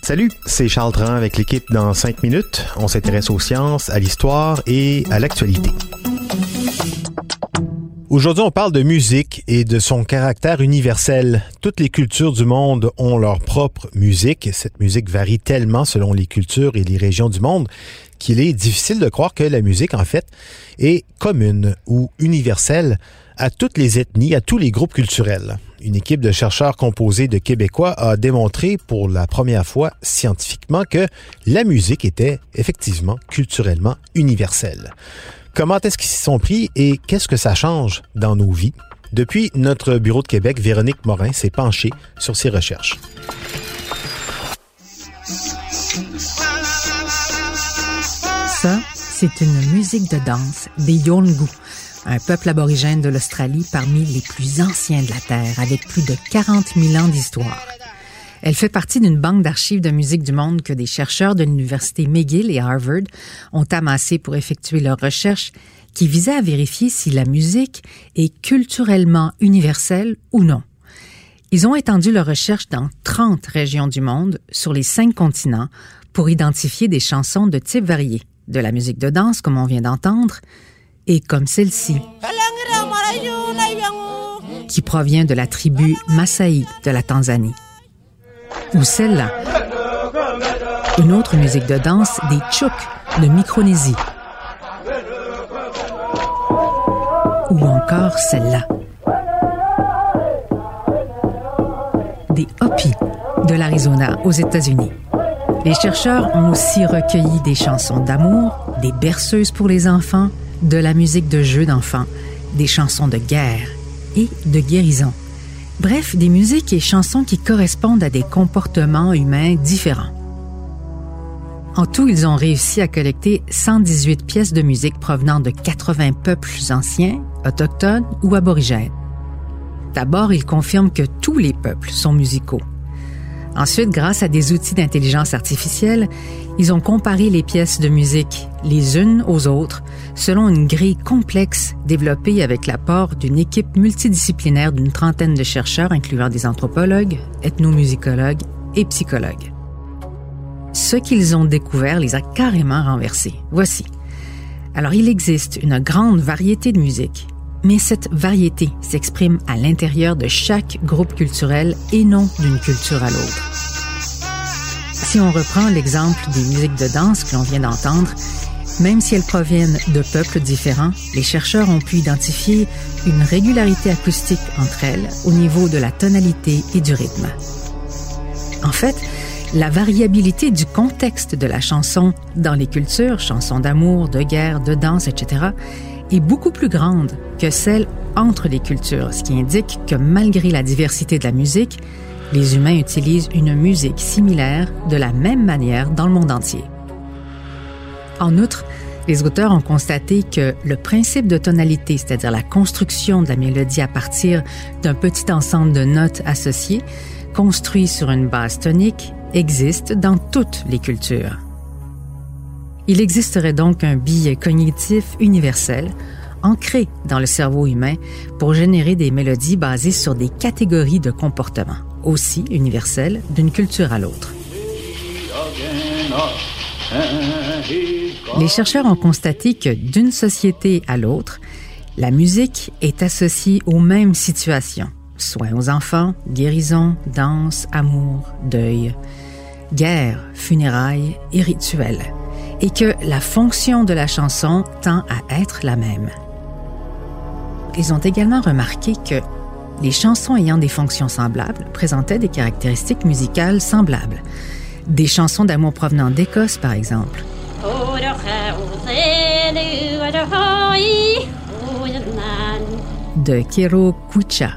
Salut, c'est Charles Dran avec l'équipe dans 5 minutes. On s'intéresse aux sciences, à l'histoire et à l'actualité. Aujourd'hui, on parle de musique et de son caractère universel. Toutes les cultures du monde ont leur propre musique. Cette musique varie tellement selon les cultures et les régions du monde qu'il est difficile de croire que la musique, en fait, est commune ou universelle à toutes les ethnies, à tous les groupes culturels. Une équipe de chercheurs composée de Québécois a démontré pour la première fois scientifiquement que la musique était effectivement culturellement universelle. Comment est-ce qu'ils s'y sont pris et qu'est-ce que ça change dans nos vies? Depuis notre bureau de Québec, Véronique Morin s'est penchée sur ces recherches. Ça, c'est une musique de danse des un peuple aborigène de l'Australie parmi les plus anciens de la Terre, avec plus de 40 000 ans d'histoire. Elle fait partie d'une banque d'archives de musique du monde que des chercheurs de l'université McGill et Harvard ont amassé pour effectuer leurs recherches qui visaient à vérifier si la musique est culturellement universelle ou non. Ils ont étendu leurs recherches dans 30 régions du monde sur les cinq continents pour identifier des chansons de types variés, de la musique de danse comme on vient d'entendre, et comme celle-ci, qui provient de la tribu Maasai de la Tanzanie. Ou celle-là, une autre musique de danse des Tchouk de Micronésie. Ou encore celle-là. Des Hopis de l'Arizona aux États-Unis. Les chercheurs ont aussi recueilli des chansons d'amour, des berceuses pour les enfants, de la musique de jeux d'enfants, des chansons de guerre et de guérison. Bref, des musiques et chansons qui correspondent à des comportements humains différents. En tout, ils ont réussi à collecter 118 pièces de musique provenant de 80 peuples anciens, autochtones ou aborigènes. D'abord, ils confirment que tous les peuples sont musicaux. Ensuite, grâce à des outils d'intelligence artificielle, ils ont comparé les pièces de musique les unes aux autres selon une grille complexe développée avec l'apport d'une équipe multidisciplinaire d'une trentaine de chercheurs incluant des anthropologues, ethnomusicologues et psychologues. Ce qu'ils ont découvert les a carrément renversés. Voici. Alors, il existe une grande variété de musique, mais cette variété s'exprime à l'intérieur de chaque groupe culturel et non d'une culture à l'autre. Si on reprend l'exemple des musiques de danse que l'on vient d'entendre, même si elles proviennent de peuples différents, les chercheurs ont pu identifier une régularité acoustique entre elles au niveau de la tonalité et du rythme. En fait, la variabilité du contexte de la chanson dans les cultures, chansons d'amour, de guerre, de danse, etc., est beaucoup plus grande que celle entre les cultures, ce qui indique que malgré la diversité de la musique, les humains utilisent une musique similaire de la même manière dans le monde entier. En outre, les auteurs ont constaté que le principe de tonalité, c'est-à-dire la construction de la mélodie à partir d'un petit ensemble de notes associées, construit sur une base tonique, existe dans toutes les cultures. Il existerait donc un biais cognitif universel ancré dans le cerveau humain pour générer des mélodies basées sur des catégories de comportements, aussi universelles d'une culture à l'autre. Les chercheurs ont constaté que d'une société à l'autre, la musique est associée aux mêmes situations, soins aux enfants, guérison, danse, amour, deuil, guerre, funérailles et rituels et que la fonction de la chanson tend à être la même. Ils ont également remarqué que les chansons ayant des fonctions semblables présentaient des caractéristiques musicales semblables. Des chansons d'amour provenant d'Écosse, par exemple. De Kero Kucha,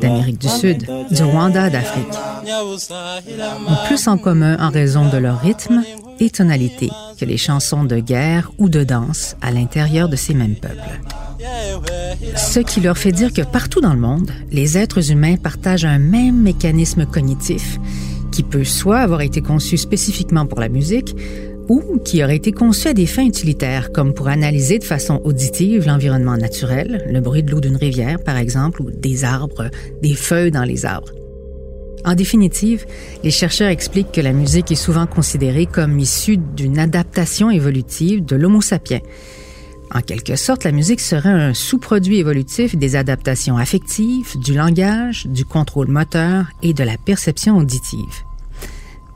d'Amérique du Sud, du Rwanda, d'Afrique, ont plus en commun en raison de leur rythme et tonalité que les chansons de guerre ou de danse à l'intérieur de ces mêmes peuples. Ce qui leur fait dire que partout dans le monde, les êtres humains partagent un même mécanisme cognitif qui peut soit avoir été conçu spécifiquement pour la musique, ou qui aurait été conçu à des fins utilitaires, comme pour analyser de façon auditive l'environnement naturel, le bruit de l'eau d'une rivière par exemple, ou des arbres, des feuilles dans les arbres. En définitive, les chercheurs expliquent que la musique est souvent considérée comme issue d'une adaptation évolutive de l'Homo sapiens. En quelque sorte, la musique serait un sous-produit évolutif des adaptations affectives, du langage, du contrôle moteur et de la perception auditive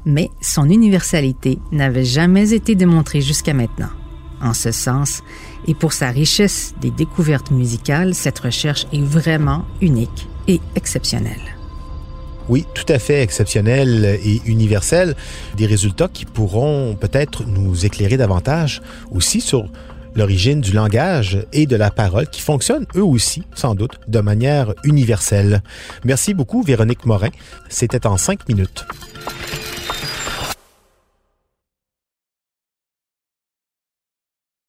mais son universalité n'avait jamais été démontrée jusqu'à maintenant. En ce sens, et pour sa richesse des découvertes musicales, cette recherche est vraiment unique et exceptionnelle. Oui, tout à fait exceptionnelle et universelle. Des résultats qui pourront peut-être nous éclairer davantage aussi sur l'origine du langage et de la parole qui fonctionnent eux aussi, sans doute, de manière universelle. Merci beaucoup, Véronique Morin. C'était en cinq minutes.